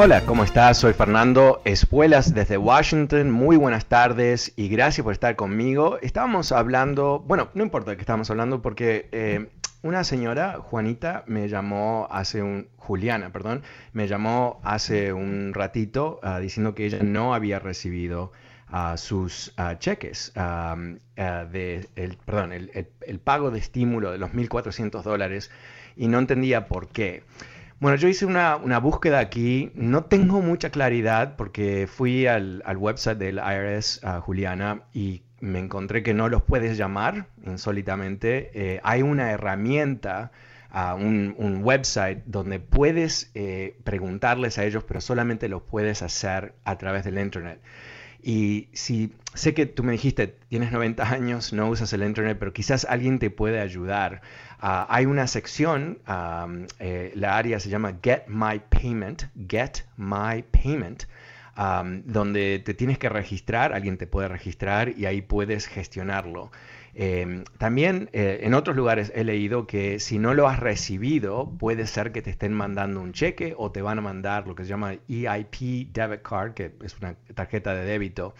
Hola, ¿cómo estás? Soy Fernando Espuelas desde Washington. Muy buenas tardes y gracias por estar conmigo. Estábamos hablando, bueno, no importa de qué estábamos hablando porque eh, una señora, Juanita, me llamó hace un, Juliana, perdón, me llamó hace un ratito ah, diciendo que ella no había recibido ah, sus ah, cheques de, el, perdón, el, el pago de estímulo de los 1.400 dólares y no entendía por qué. Bueno, yo hice una, búsqueda aquí, no tengo mucha claridad porque fui al, website del IRS, Juliana, y me encontré que no los puedes llamar insólitamente. Eh, hay una herramienta, un, un, website donde puedes eh, preguntarles a ellos, pero solamente los puedes hacer a través del Internet. Y si sé que tú me dijiste, tienes 90 años, no usas el Internet, pero quizás alguien te puede ayudar. Ah, hay una sección, eh, la área se llama Get My Payment, Get My Payment, donde te tienes que registrar, alguien te puede registrar y ahí puedes gestionarlo. Em, también eh, en otros lugares he leído que si no lo has recibido, puede ser que te estén mandando un cheque o te van a mandar lo que se llama EIP Debit Card, que es una tarjeta de débito.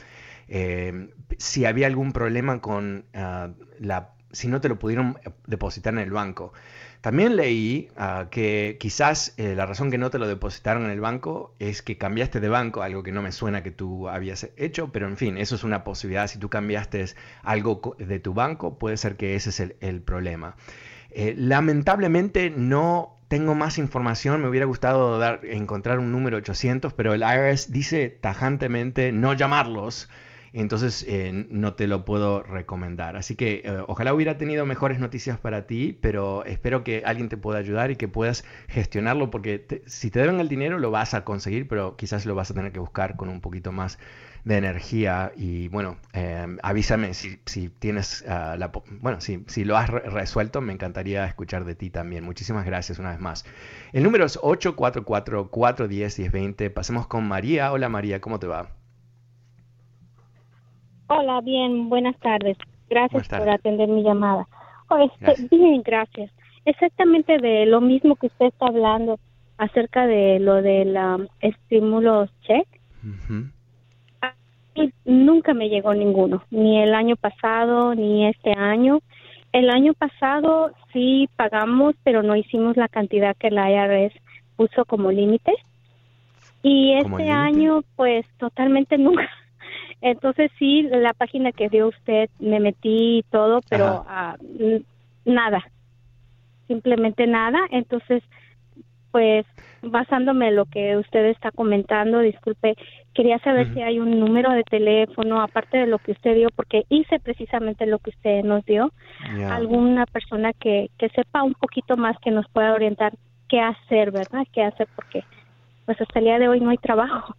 Em, si había algún problema con ah, la si no te lo pudieron eh, depositar en el banco. También leí ah, que quizás eh, la razón que no te lo depositaron en el banco es que cambiaste de banco, algo que no me suena que tú habías hecho, pero en fin, eso es una posibilidad. Si tú cambiaste algo de tu banco, puede ser que ese es el, problema. Eh, lamentablemente no tengo más información, me hubiera gustado dar, encontrar un número 800, pero el IRS dice tajantemente no llamarlos entonces eh, no te lo puedo recomendar. Así que eh, ojalá hubiera tenido mejores noticias para ti, pero espero que alguien te pueda ayudar y que puedas gestionarlo, porque si te deben el dinero lo vas a conseguir, pero quizás lo vas a tener que buscar con un poquito más de energía y bueno, eh, avísame si, tienes ah, la... Bueno, si, si lo has resuelto, me encantaría escuchar de ti también. Muchísimas gracias una vez más. El número es 844-410-1020. Pasemos con María. Hola María, ¿cómo te va? Hola, bien, buenas tardes. Gracias por atender mi llamada. Oh, este, bien, gracias. Exactamente de lo mismo que usted está hablando acerca de lo del um, estímulo check. Nunca me llegó ninguno, ni el año pasado, ni este año. El año pasado sí pagamos, pero no hicimos la cantidad que la IRS puso como límite. Y este año, pues totalmente nunca, entonces sí, la página que dio usted me metí y todo, pero ah, nada, simplemente nada. Entonces, pues basándome en lo que usted está comentando, disculpe, quería saber si hay un número de teléfono, aparte de lo que usted dio, porque hice precisamente lo que usted nos dio, alguna persona que, que sepa un poquito más que nos pueda orientar qué hacer, ¿verdad? ¿Qué hacer? Porque pues hasta el día de hoy no hay trabajo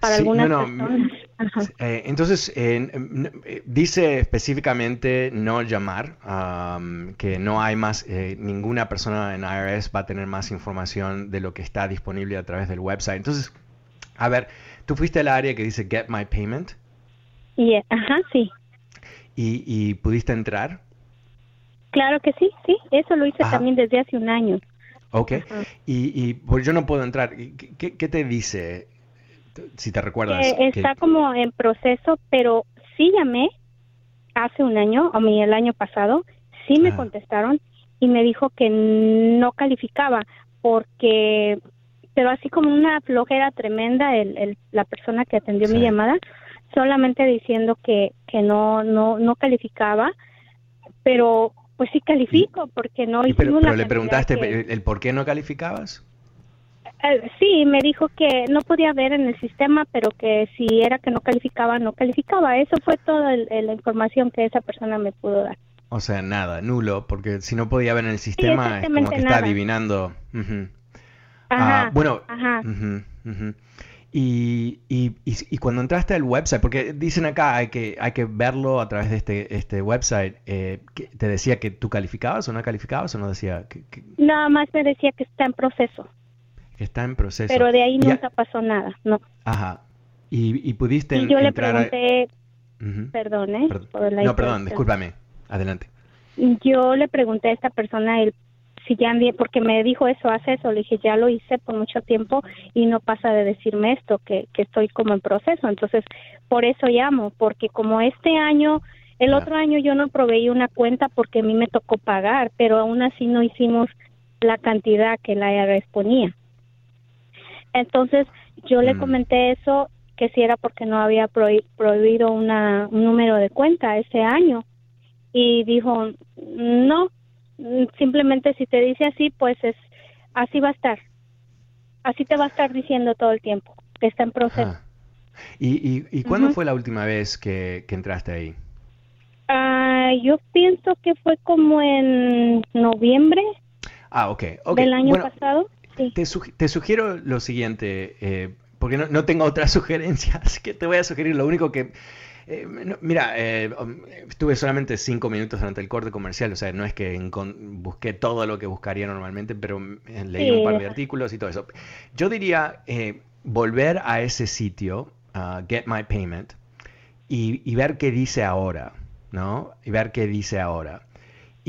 para algunas personas. Eh, entonces, eh, dice específicamente no llamar, que no hay más, eh, ninguna persona en IRS va a tener más información de lo que está disponible a través del website. Entonces, a ver, tú fuiste al área que dice Get My Payment. Y, ajá, sí. ¿Y, pudiste entrar? Claro que sí, sí, eso lo hice también desde hace un año. Ok, y, y pues yo no puedo entrar. ¿Qué, qué te dice? Si te recuerdas. Eh, está como en proceso, pero sí llamé hace un año, mí el año pasado, sí me Ah. contestaron y me dijo que no calificaba porque, pero así como una flojera tremenda el, el- la persona que atendió mi llamada, solamente diciendo que, que no, no, no calificaba, pero pues sí califico porque no hicimos pero, le preguntaste que- el por qué no calificabas. Eh, sí, me dijo que no podía ver en el sistema, pero que si era que no calificaba, no calificaba. Eso fue toda la información que esa persona me pudo dar. O sea, nada, nulo, porque si no podía ver en el sistema es como que está adivinando. Ujú. Ajá. Ah, bueno, Ajá. Y, y, y, y cuando entraste al website, porque dicen acá hay que, hay que verlo a través de este, este website, eh, ¿te decía que tú calificabas o no calificabas o no decía que, que- Nada más me decía que está en proceso, está en proceso? pero de ahí Y- nunca pasó nada. No. Ajá. Y, y pudiste Y yo le a- pregunté, Ujú. perdón, ¿eh? Perdón. por la No, perdón, discúlpame. Adelante. Yo le pregunté a esta persona el si ya porque me dijo eso, hace eso, le dije, ya lo hice por mucho tiempo y no pasa de decirme esto, que, que estoy como en proceso. Entonces, por eso llamo, porque como este año, el otro año yo no proveí una cuenta porque a mí me tocó pagar, pero aún así no hicimos la cantidad que la IRS ponía. Entonces, yo le Mm. comenté eso, que si era porque no había prohi- prohibido una, un número de cuenta ese año y dijo no simplemente si te dice así pues es así va a estar así te va a estar diciendo todo el tiempo que está en proceso. ¿Y, y, y cuándo fue la última vez que, que entraste ahí? Ah, yo pienso que fue como en noviembre Ah, ok. ok. del año Bueno, pasado sí Te, sugi- te sugiero lo siguiente, eh, porque no, no tengo otra sugerencia, así que te voy a sugerir lo único que... eh, no, mira, eh, um, estuve solamente cinco minutos durante el corte comercial, o sea, no es que busqué todo lo que buscaría normalmente, pero eh, leí Sí, un par de artículos y todo eso. Yo diría volver a ese sitio, a Get My Payment, y, y ver qué dice ahora, ¿no? Y ver qué dice ahora.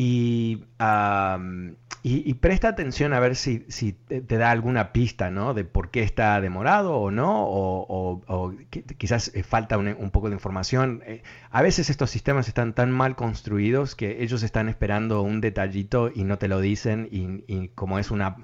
Y, am, y, y presta atención a ver si, si te, te da alguna pista, ¿no? De por qué está demorado o no, o, o- o qui- quizás eh, falta un, un poco de información. Eh, a veces estos sistemas están tan mal construidos que ellos están esperando un detallito y no te lo dicen y, y como es una,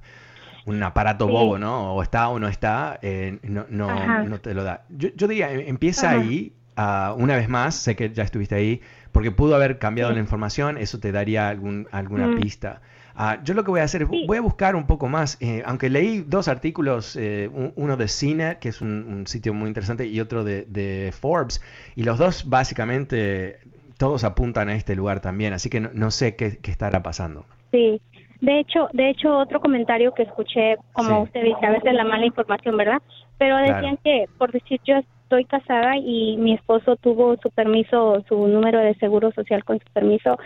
un aparato Sí. bobo, ¿no? O está o no está, eh, no, no, Ajá. no te lo da. Yo, yo diría, em- empieza Ajá. ahí, ah, una vez más, sé que ya estuviste ahí, porque pudo haber cambiado Sí. la información, eso te daría algún, alguna Mm. pista. Ah, yo lo que voy a hacer es, Sí. voy a buscar un poco más, eh, aunque leí dos artículos, eh, un- uno de CNET, que es un, un sitio muy interesante, y otro de, de Forbes, y los dos básicamente, todos apuntan a este lugar también, así que no, no sé qué, qué estará pasando. sí de hecho de hecho otro comentario que escuché como Sí. usted dice a veces la mala información verdad pero Claro. decían que por decir yo estoy casada y mi esposo tuvo su permiso su número de seguro social con su permiso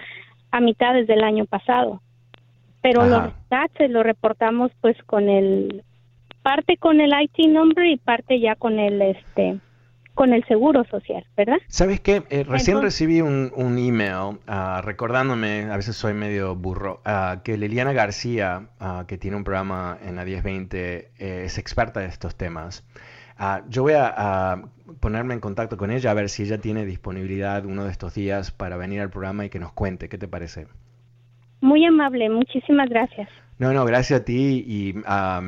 a mitad desde el año pasado pero Ajá. los taxes los reportamos pues con el parte con el IT number y parte ya con el este con el seguro social, ¿verdad? ¿Sabes qué? Eh, recién Entonces- recibí un, un email ah, recordándome, a veces soy medio burro, ah, que Liliana García, ah, que tiene un programa en la 1020, eh, es experta de estos temas. Ah, yo voy a, a ponerme en contacto con ella a ver si ella tiene disponibilidad uno de estos días para venir al programa y que nos cuente. ¿Qué te parece? Muy amable, muchísimas gracias. No, no, gracias a ti y,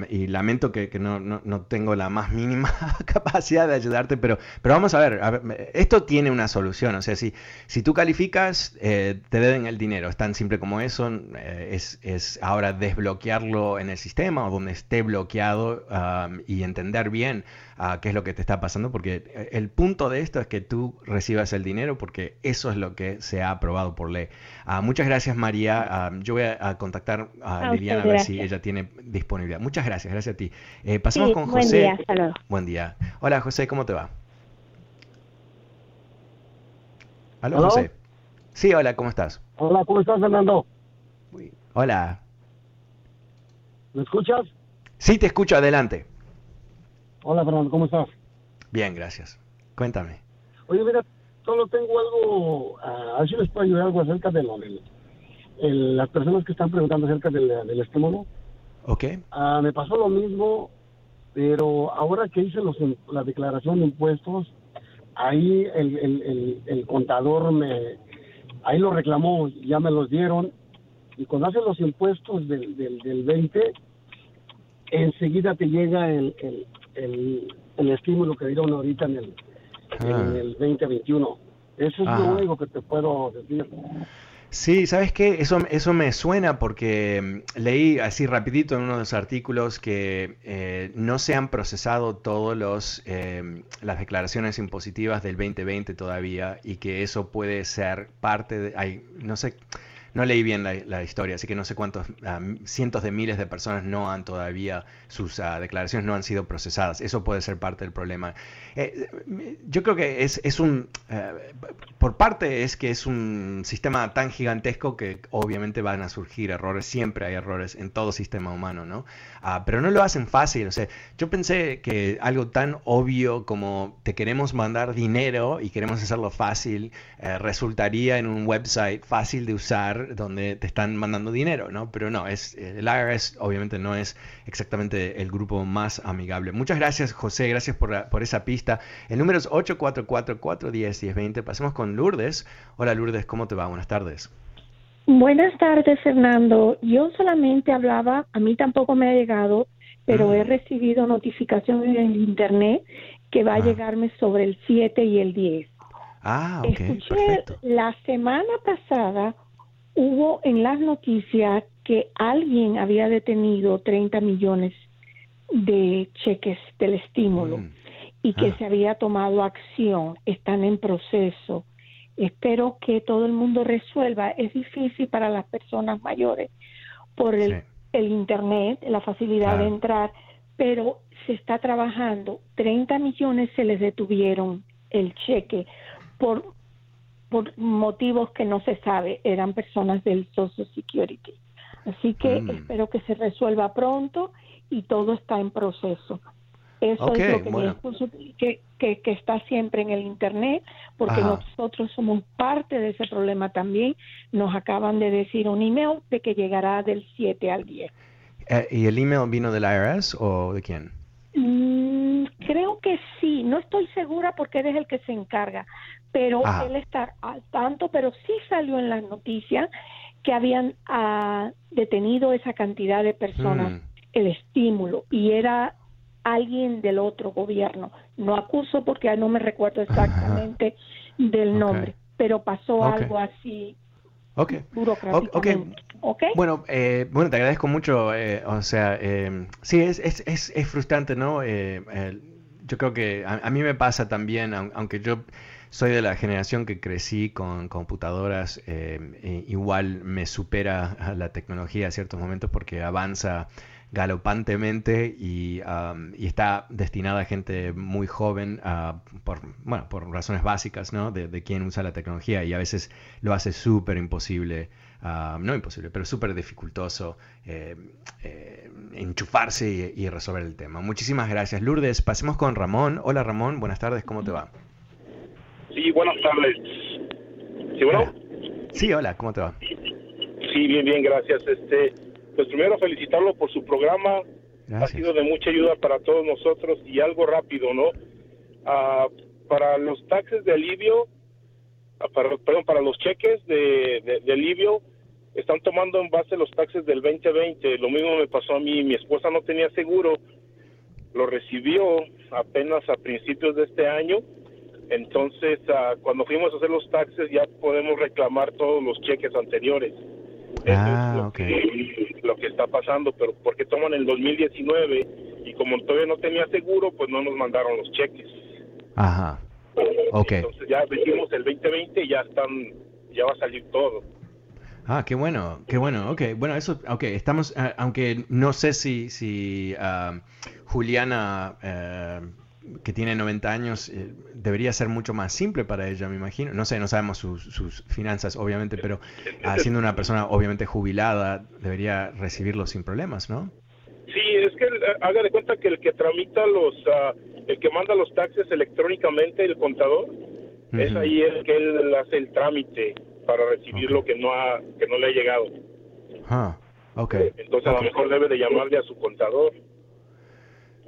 y lamento que, que no, no, no tengo la más mínima capacidad de ayudarte, pero, pero vamos a ver, a ver, esto tiene una solución, o sea, si, si tú calificas, eh, te deben el dinero, es tan simple como eso, eh, es, es ahora desbloquearlo en el sistema o donde esté bloqueado am, y entender bien ah, qué es lo que te está pasando, porque eh, el punto de esto es que tú recibas el dinero porque eso es lo que se ha aprobado por ley. Ah, muchas gracias María, Ah, yo voy a, a contactar a, A Liliana a ver si ella tiene disponibilidad. Muchas gracias, gracias a ti. Eh, pasamos Sí, con buen José. día, hasta luego. Buen día. Hola José, ¿cómo te va? ¿Aló, ¿Aló? José? Sí, hola, ¿cómo estás? Hola, ¿cómo estás, Fernando? Hola. ¿Me escuchas? Sí, te escucho, adelante. Hola, Fernando, ¿cómo estás? Bien, gracias. Cuéntame. Oye, mira, solo tengo algo, ah, a ver si les puedo ayudar algo acerca de lo del, el- las personas que están preguntando acerca del, del estímulo. ¿Ok? Ah, me pasó lo mismo Pero ahora que hice los, la declaración de impuestos, ahí el, el, el, contador me, ahí lo reclamó, ya me los dieron, y cuando hacen los impuestos del, del, del 20, enseguida te llega el, el, el, estímulo que dieron ahorita en el, en ah. el 2021. Eso es lo único que te puedo decir. Sí, ¿sabes qué? Eso, eso me suena porque mm, leí así rapidito en uno de los artículos que eh, no se han procesado todas eh, las declaraciones impositivas del 2020 todavía y que eso puede ser parte de... Hay, no sé no leí bien la, historia, así que no sé cuántos, ah, cientos de miles de personas no han todavía, sus ah, declaraciones no han sido procesadas. Eso puede ser parte del problema. Eh, yo creo que es, es un, eh, por parte es que es un sistema tan gigantesco que obviamente van a surgir errores, siempre hay errores en todo sistema humano, ¿no? Ah, pero no lo hacen fácil, o sea, yo pensé que algo tan obvio como te queremos mandar dinero y queremos hacerlo fácil, eh, resultaría en un website fácil de usar donde te están mandando dinero, ¿no? Pero no, es, el IRS obviamente no es exactamente el grupo más amigable. Muchas gracias, José, gracias por, por esa pista. El número es 844-410-1020. Pasemos con Lourdes. Hola Lourdes, ¿cómo te va? Buenas tardes. Buenas tardes, Fernando. Yo solamente hablaba, a mí tampoco me ha llegado, pero he recibido notificación en el internet que va a ah. llegarme sobre el 7 y el 10. Ah, ok. Escuché la semana pasada hubo en las noticias que alguien había detenido 30 millones de cheques del estímulo mm. y que ah. se había tomado acción, están en proceso. Espero que todo el mundo resuelva. Es difícil para las personas mayores por el, Internet, la facilidad de entrar, pero se está trabajando. 30 millones se les detuvieron el cheque por por motivos que no se sabe, eran personas del Social Security. Así que mm. espero que se resuelva pronto y todo está en proceso. Eso es lo que, bueno. que, que, está siempre en el Internet, porque nosotros somos parte de ese problema también. Nos acaban de decir un email de que llegará del 7 al 10. Eh, ¿Y el email vino del IRS o de quién? Mm, creo que sí, no estoy segura porque él es el que se encarga, pero él está al tanto, pero sí salió en las noticias que habían ah, detenido esa cantidad de personas, mm. el estímulo, y era alguien del otro gobierno. No acuso porque no me recuerdo exactamente del nombre, pero pasó algo así Ok. Okay. Bueno, eh, bueno, te agradezco mucho. Eh, o sea, eh, sí, es, es, es, es, frustrante, ¿no? yo creo que a, mí me pasa también, aunque yo soy de la generación que crecí con computadoras, igual me supera la tecnología a ciertos momentos porque avanza galopantemente y, está destinada a gente muy joven por, razones básicas ¿no? de, quién usa la tecnología y a veces lo hace súper imposible, no imposible, pero súper dificultoso eh, eh, enchufarse y, resolver el tema. Muchísimas gracias. Lourdes, pasemos con Ramón. Hola Ramón, buenas tardes, ¿cómo te va? Sí, buenas tardes. ¿Sí, bueno? Sí, hola, ¿cómo te va? Sí, bien, bien, gracias. Este, pues primero felicitarlo por su programa. Ha sido de mucha ayuda para todos nosotros y algo rápido, ¿no? Ah, para los taxes de alivio, ah, para, perdón, para los cheques de, de, alivio, están tomando en base los taxes del 2020. Lo mismo me pasó a mí. Mi esposa no tenía seguro, lo recibió apenas a principios de este año. Entonces, ah, cuando fuimos a hacer los taxes, ya podemos reclamar todos los cheques anteriores. Ah, lo, que, lo que está pasando, pero porque toman el 2019 y como todavía no tenía seguro, pues no nos mandaron los cheques. Ajá. Okay. Entonces ya vendimos el 2020 y ya están, ya va a salir todo. Ah, qué bueno, qué bueno. Ok, bueno, eso, ok, estamos, ah, aunque no sé si, si uh, Juliana uh, que tiene 90 años, eh, debería ser mucho más simple para ella, me imagino. No sé, no sabemos sus, finanzas, obviamente, pero ah, siendo una persona obviamente jubilada, debería recibirlo sin problemas, ¿no? Sí, es que eh, haga de cuenta que el que tramita los, uh, el que manda los taxes electrónicamente, el contador, es ahí el que él hace el trámite para recibir lo que no ha, que no le ha llegado. Ah, okay. Entonces a lo mejor debe de llamarle a su contador.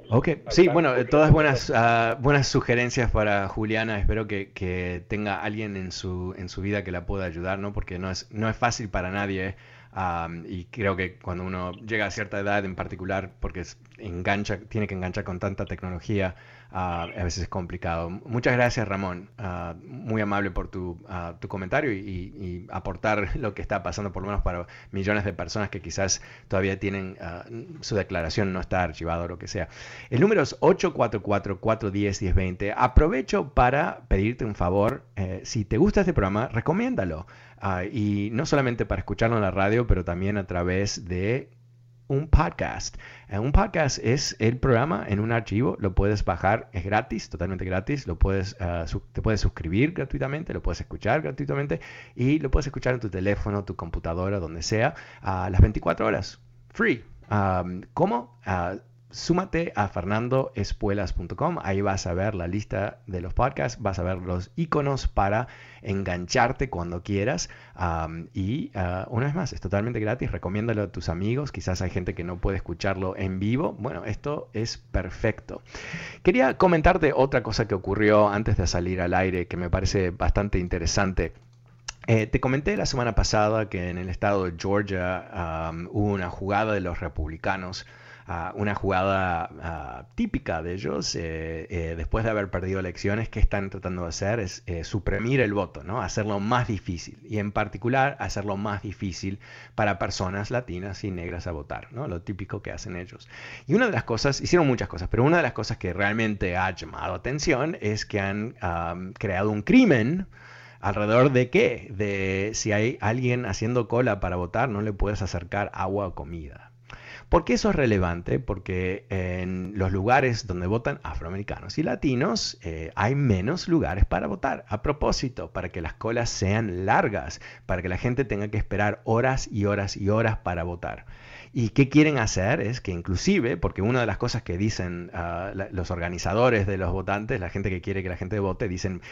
Ok, sí, bueno, todas buenas, uh, buenas sugerencias para Juliana. Espero que, que, tenga alguien en su, en su vida que la pueda ayudar, ¿no? Porque no es, no es fácil para nadie. Um, y creo que cuando uno llega a cierta edad en particular, porque engancha, tiene que enganchar con tanta tecnología, Ah, a veces es complicado. Muchas gracias, Ramón. Ah, muy amable por tu, ah, tu comentario y, aportar lo que está pasando, por lo menos para millones de personas que quizás todavía tienen su declaración no está archivada o lo que sea. El número es 844-410-1020. Aprovecho para pedirte un favor. Eh, si te gusta este programa, recomiéndalo. y no solamente para escucharlo en la radio, pero también a través de un podcast. Eh, un podcast es el programa en un archivo, lo puedes bajar, es gratis, totalmente gratis, lo puedes, eh, te puedes suscribir gratuitamente, lo puedes escuchar gratuitamente y lo puedes escuchar en tu teléfono, tu computadora, donde sea, a las 24 horas, free. ¿Cómo? Ah, súmate a fernandoespuelas.com, ahí vas a ver la lista de los podcasts, vas a ver los iconos para engancharte cuando quieras y ah, una vez más, es totalmente gratis, recomiéndalo a tus amigos, quizás hay gente que no puede escucharlo en vivo, bueno, esto es perfecto. Quería comentarte otra cosa que ocurrió antes de salir al aire que me parece bastante interesante. Eh, te comenté la semana pasada que en el estado de Georgia hubo una jugada de los republicanos una jugada típica de ellos, eh, eh, después de haber perdido elecciones, que están tratando de hacer es eh, suprimir el voto, ¿no? hacerlo más difícil, y en particular hacerlo más difícil para personas latinas y negras a votar, ¿no? lo típico que hacen ellos. Y una de las cosas, hicieron muchas cosas, pero una de las cosas que realmente ha llamado atención es que han creado un crimen, ¿Alrededor de qué? De si hay alguien haciendo cola para votar, no le puedes acercar agua o comida. ¿Por qué eso es relevante? Porque en los lugares donde votan afroamericanos y latinos eh, hay menos lugares para votar. A propósito, para que las colas sean largas, para que la gente tenga que esperar horas y horas y horas para votar. ¿Y qué quieren hacer? Es que inclusive, porque una de las cosas que dicen ah, los organizadores de los votantes, la gente que quiere que la gente vote, dicen,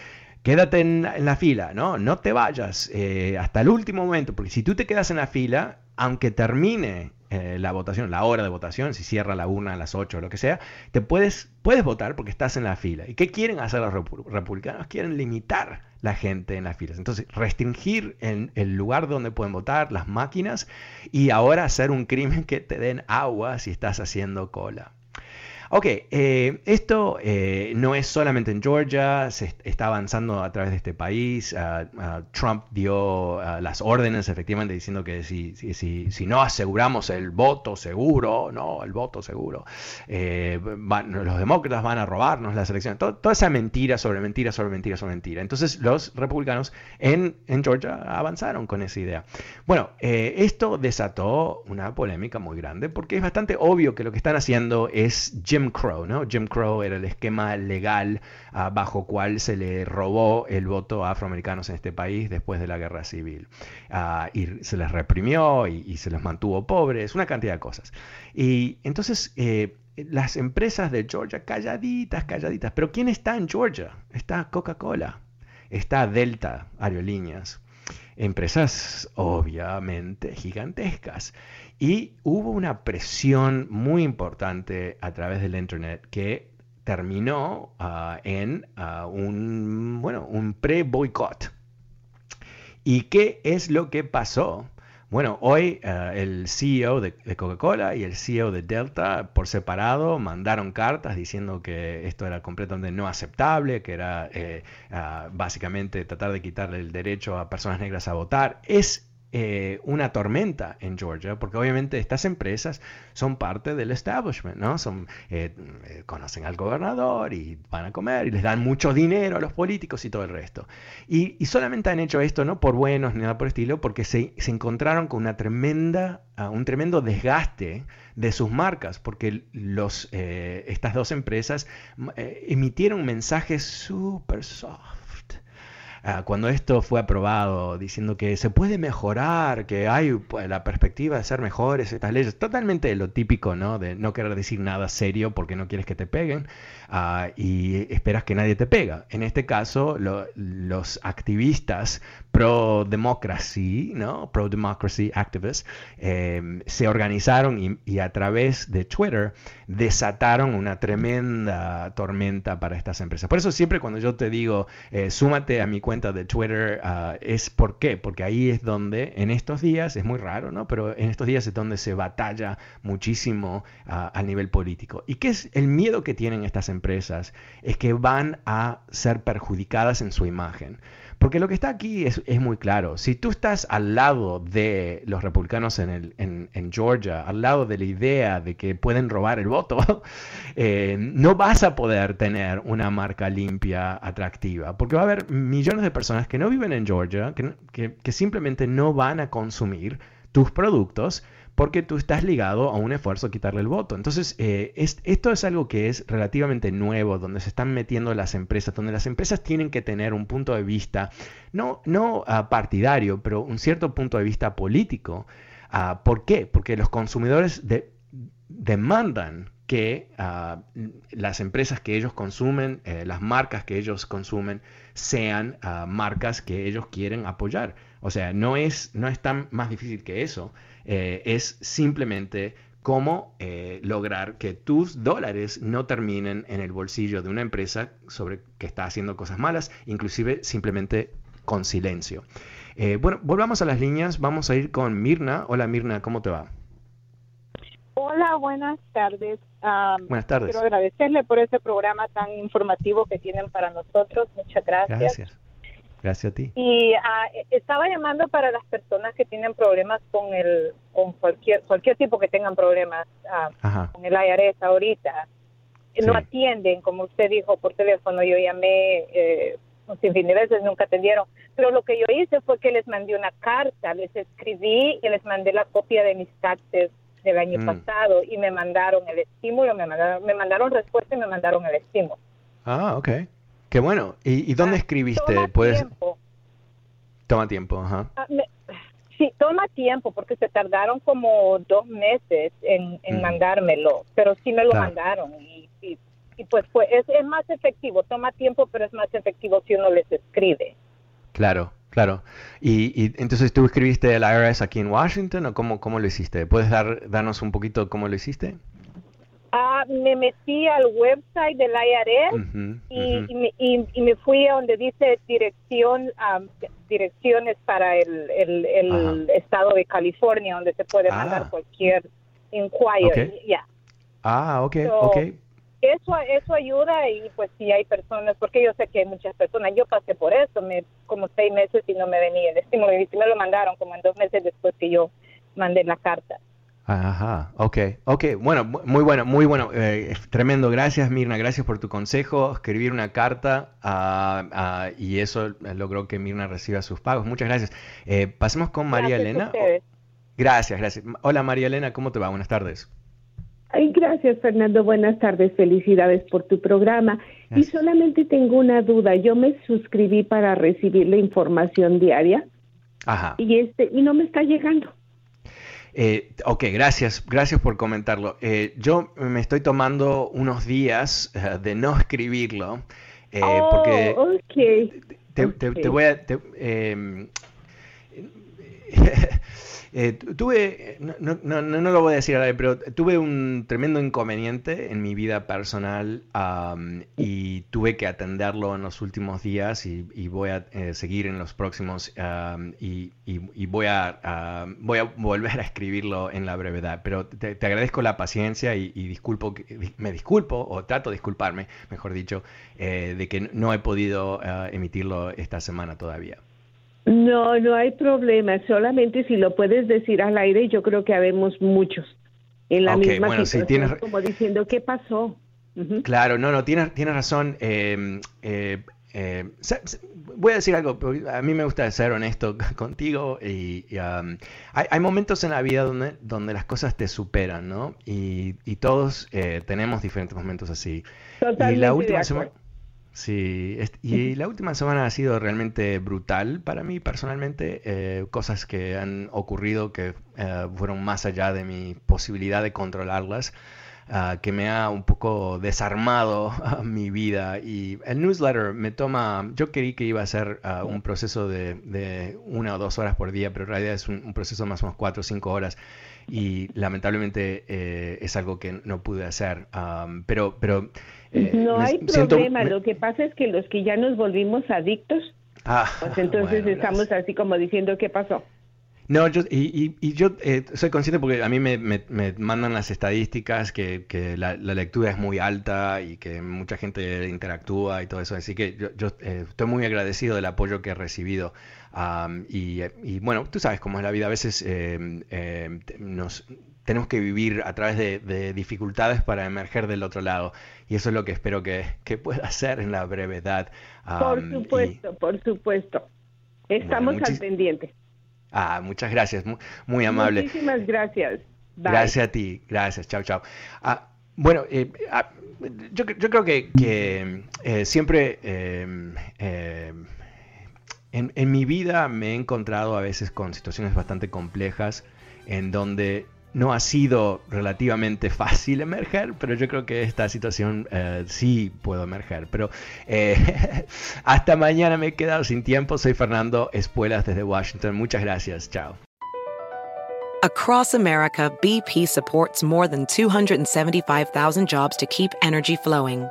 quédate en, la fila, ¿no? No te vayas eh, hasta el último momento, porque si tú te quedas en la fila, aunque termine eh, la votación, la hora de votación, si cierra la urna a las 8 o lo que sea, te puedes, puedes votar porque estás en la fila. ¿Y qué quieren hacer los republicanos? Quieren limitar la gente en las filas. Entonces, restringir en el lugar donde pueden votar, las máquinas, y ahora hacer un crimen que te den agua si estás haciendo cola. Ok, eh, esto eh, no es solamente en Georgia, se está avanzando a través de este país. Trump dio las órdenes efectivamente diciendo que si, si, si, no aseguramos el voto seguro, no, el voto seguro, eh, los demócratas van a robarnos las elecciones. toda esa mentira sobre mentira sobre mentira sobre mentira. Entonces los republicanos en, en Georgia avanzaron con esa idea. Bueno, esto desató una polémica muy grande porque es bastante obvio que lo que están haciendo es Jim Jim Crow, ¿no? Jim Crow era el esquema legal uh, bajo cual se le robó el voto a afroamericanos en este país después de la guerra civil. Uh, y se les reprimió y, y, se les mantuvo pobres, una cantidad de cosas. Y entonces... Eh, las empresas de Georgia calladitas, calladitas. Pero ¿quién está en Georgia? Está Coca-Cola, está Delta Aerolíneas, empresas obviamente gigantescas. Y hubo una presión muy importante a través del Internet que terminó ah, en ah, un, bueno, un pre-boicot. ¿Y qué es lo que pasó? Bueno, hoy ah, el CEO de, Coca-Cola y el CEO de Delta por separado mandaron cartas diciendo que esto era completamente no aceptable, que era eh, básicamente tratar de quitarle el derecho a personas negras a votar. Es eh, una tormenta en Georgia, porque obviamente estas empresas son parte del establishment, ¿no? Son, eh, eh, conocen al gobernador y van a comer y les dan mucho dinero a los políticos y todo el resto. Y, solamente han hecho esto no por buenos ni nada por estilo, porque se, encontraron con una tremenda, ah, un tremendo desgaste de sus marcas, porque los, estas dos empresas emitieron mensajes súper soft ah, cuando esto fue aprobado, diciendo que se puede mejorar, que hay pues, la perspectiva de ser mejores estas leyes, totalmente lo típico, ¿no? De no querer decir nada serio porque no quieres que te peguen ah, y esperas que nadie te pega. En este caso, los activistas pro-democracy, ¿no? Pro-democracy activists, em, se organizaron y, a través de Twitter desataron una tremenda tormenta para estas empresas. Por eso siempre cuando yo te digo, eh, súmate a mi cuenta de Twitter, ah, es por qué, porque ahí es donde en estos días, es muy raro, ¿no? Pero en estos días es donde se batalla muchísimo uh, al nivel político. ¿Y qué es el miedo que tienen estas empresas? Es que van a ser perjudicadas en su imagen. Porque lo que está aquí es, muy claro. Si tú estás al lado de los republicanos en, Georgia, al lado de la idea de que pueden robar el voto, eh, no vas a poder tener una marca limpia, atractiva. Porque va a haber millones de personas que no viven en Georgia, que simplemente no van a consumir tus productos porque tú estás ligado a un esfuerzo a quitarle el voto. Entonces, eh, esto es algo que es relativamente nuevo, donde se están metiendo las empresas, donde las empresas tienen que tener un punto de vista, no, no ah, partidario, pero un cierto punto de vista político. Uh, ¿Por qué? Porque los consumidores demandan que ah, las empresas que ellos consumen, eh, las marcas que ellos consumen, sean marcas que ellos quieren apoyar. O sea, no es, no es tan más difícil que eso. Eh, es simplemente cómo eh, lograr que tus dólares no terminen en el bolsillo de una empresa sobre que está haciendo cosas malas, inclusive simplemente con silencio. Eh, bueno, volvamos a las líneas, vamos a ir con Mirna. Hola Mirna, ¿cómo te va? Hola, buenas tardes. buenas tardes. Quiero agradecerle por ese programa tan informativo que tienen para nosotros. Muchas gracias. Gracias. Gracias a ti. Y ah, estaba llamando para las personas que tienen problemas con el, con cualquier, cualquier tipo que tengan problemas ah, con el IRS ahorita. No atienden, como usted dijo, por teléfono. Yo llamé eh, un sinfín de veces, nunca atendieron. Pero lo que yo hice fue que les mandé una carta, les escribí y les mandé la copia de mis taxes del año mm. pasado y me mandaron el estímulo, me mandaron, me mandaron respuesta y me mandaron el estímulo. Ah, ok. Qué bueno. ¿Y, dónde ah, escribiste? Toma ¿Puedes... tiempo. Toma tiempo, ajá. Ah, sí, toma tiempo porque se tardaron como dos meses en, mm. mandármelo, pero sí me lo mandaron y, y, pues, pues es, es más efectivo. Toma tiempo, pero es más efectivo si uno les escribe. Claro, Claro. Y, y, entonces tú escribiste el IRS aquí en Washington o cómo, cómo lo hiciste? ¿Puedes dar, darnos un poquito cómo lo hiciste? Ah, me metí al website del IRS y, me, fui a donde dice dirección, direcciones para el, el, estado de California, donde se puede mandar ah. cualquier inquiry. Ah, ok, Eso, eso ayuda y pues si hay personas, porque yo sé que hay muchas personas, yo pasé por eso, me, como seis meses y no me venía el estímulo y me lo mandaron como en dos meses después que yo mandé la carta. Ajá, ok, ok, bueno, muy bueno, muy bueno, eh, tremendo, gracias Mirna, gracias por tu consejo, escribir una carta ah, ah, y eso logró que Mirna reciba sus pagos, muchas gracias. Eh, pasemos con María Elena. Gracias, gracias. Hola María Elena, ¿cómo te va? Buenas tardes. Ay, gracias Fernando, buenas tardes, felicidades por tu programa. Y solamente tengo una duda, yo me suscribí para recibir la información diaria Ajá. y este y no me está llegando. Eh, ok, gracias, gracias por comentarlo. Eh, yo me estoy tomando unos días eh, de no escribirlo, eh, oh, porque te, voy a... Em, Eh, tuve, no, no, no, lo voy a decir ahora, pero tuve un tremendo inconveniente en mi vida personal y tuve que atenderlo en los últimos días y, voy a eh, seguir en los próximos y, y, voy, a, voy a volver a escribirlo en la brevedad. Pero te, agradezco la paciencia y, disculpo, me disculpo o trato de disculparme, mejor dicho, eh, de que no he podido emitirlo esta semana todavía. No, no hay problema. Solamente si lo puedes decir al aire, yo creo que habemos muchos en la misma situación, como diciendo qué pasó. Claro, no, no, tienes, tienes razón. Em, eh, eh, voy a decir algo, a mí me gusta ser honesto contigo y, hay, momentos en la vida donde, donde las cosas te superan, ¿no? Y, todos eh, tenemos diferentes momentos así. Totalmente y la última semana Sí, y la última semana ha sido realmente brutal para mí personalmente. Eh, cosas que han ocurrido que eh, fueron más allá de mi posibilidad de controlarlas. Ah, que me ha un poco desarmado mi vida y el newsletter me toma, yo creí que iba a ser ah, un proceso de, una o dos horas por día, pero en realidad es un, proceso más o menos cuatro o cinco horas y lamentablemente eh, es algo que no pude hacer, pero... pero eh, no hay problema, lo que pasa es que los que ya nos volvimos adictos, ah, pues entonces estamos así como diciendo qué pasó. No, yo, y, y, yo eh, soy consciente porque a mí me, me, mandan las estadísticas que, que la, lectura es muy alta y que mucha gente interactúa y todo eso. Así que yo, yo eh, estoy muy agradecido del apoyo que he recibido. y, y, bueno, tú sabes cómo es la vida. A veces eh, nos tenemos que vivir a través de, dificultades para emerger del otro lado. Y eso es lo que espero que, que pueda hacer en la brevedad. por supuesto, por supuesto. Estamos al pendiente. Ah, muchas gracias, muy, amable. Muchísimas gracias. Gracias a ti, gracias, chao, chao. Ah, bueno, eh, ah, yo, creo que, eh, siempre em, em, en, en, mi vida me he encontrado a veces con situaciones bastante complejas en donde no ha sido relativamente fácil emerger, pero yo creo que esta situación eh, sí puedo emerger. Pero eh, hasta mañana me he quedado sin tiempo. Soy Fernando Espuelas desde Washington. Muchas gracias. Chao. Across America, BP supports more than 275,000 jobs to keep energy flowing.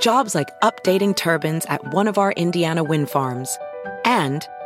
Jobs like updating turbines at one of our Indiana wind farms and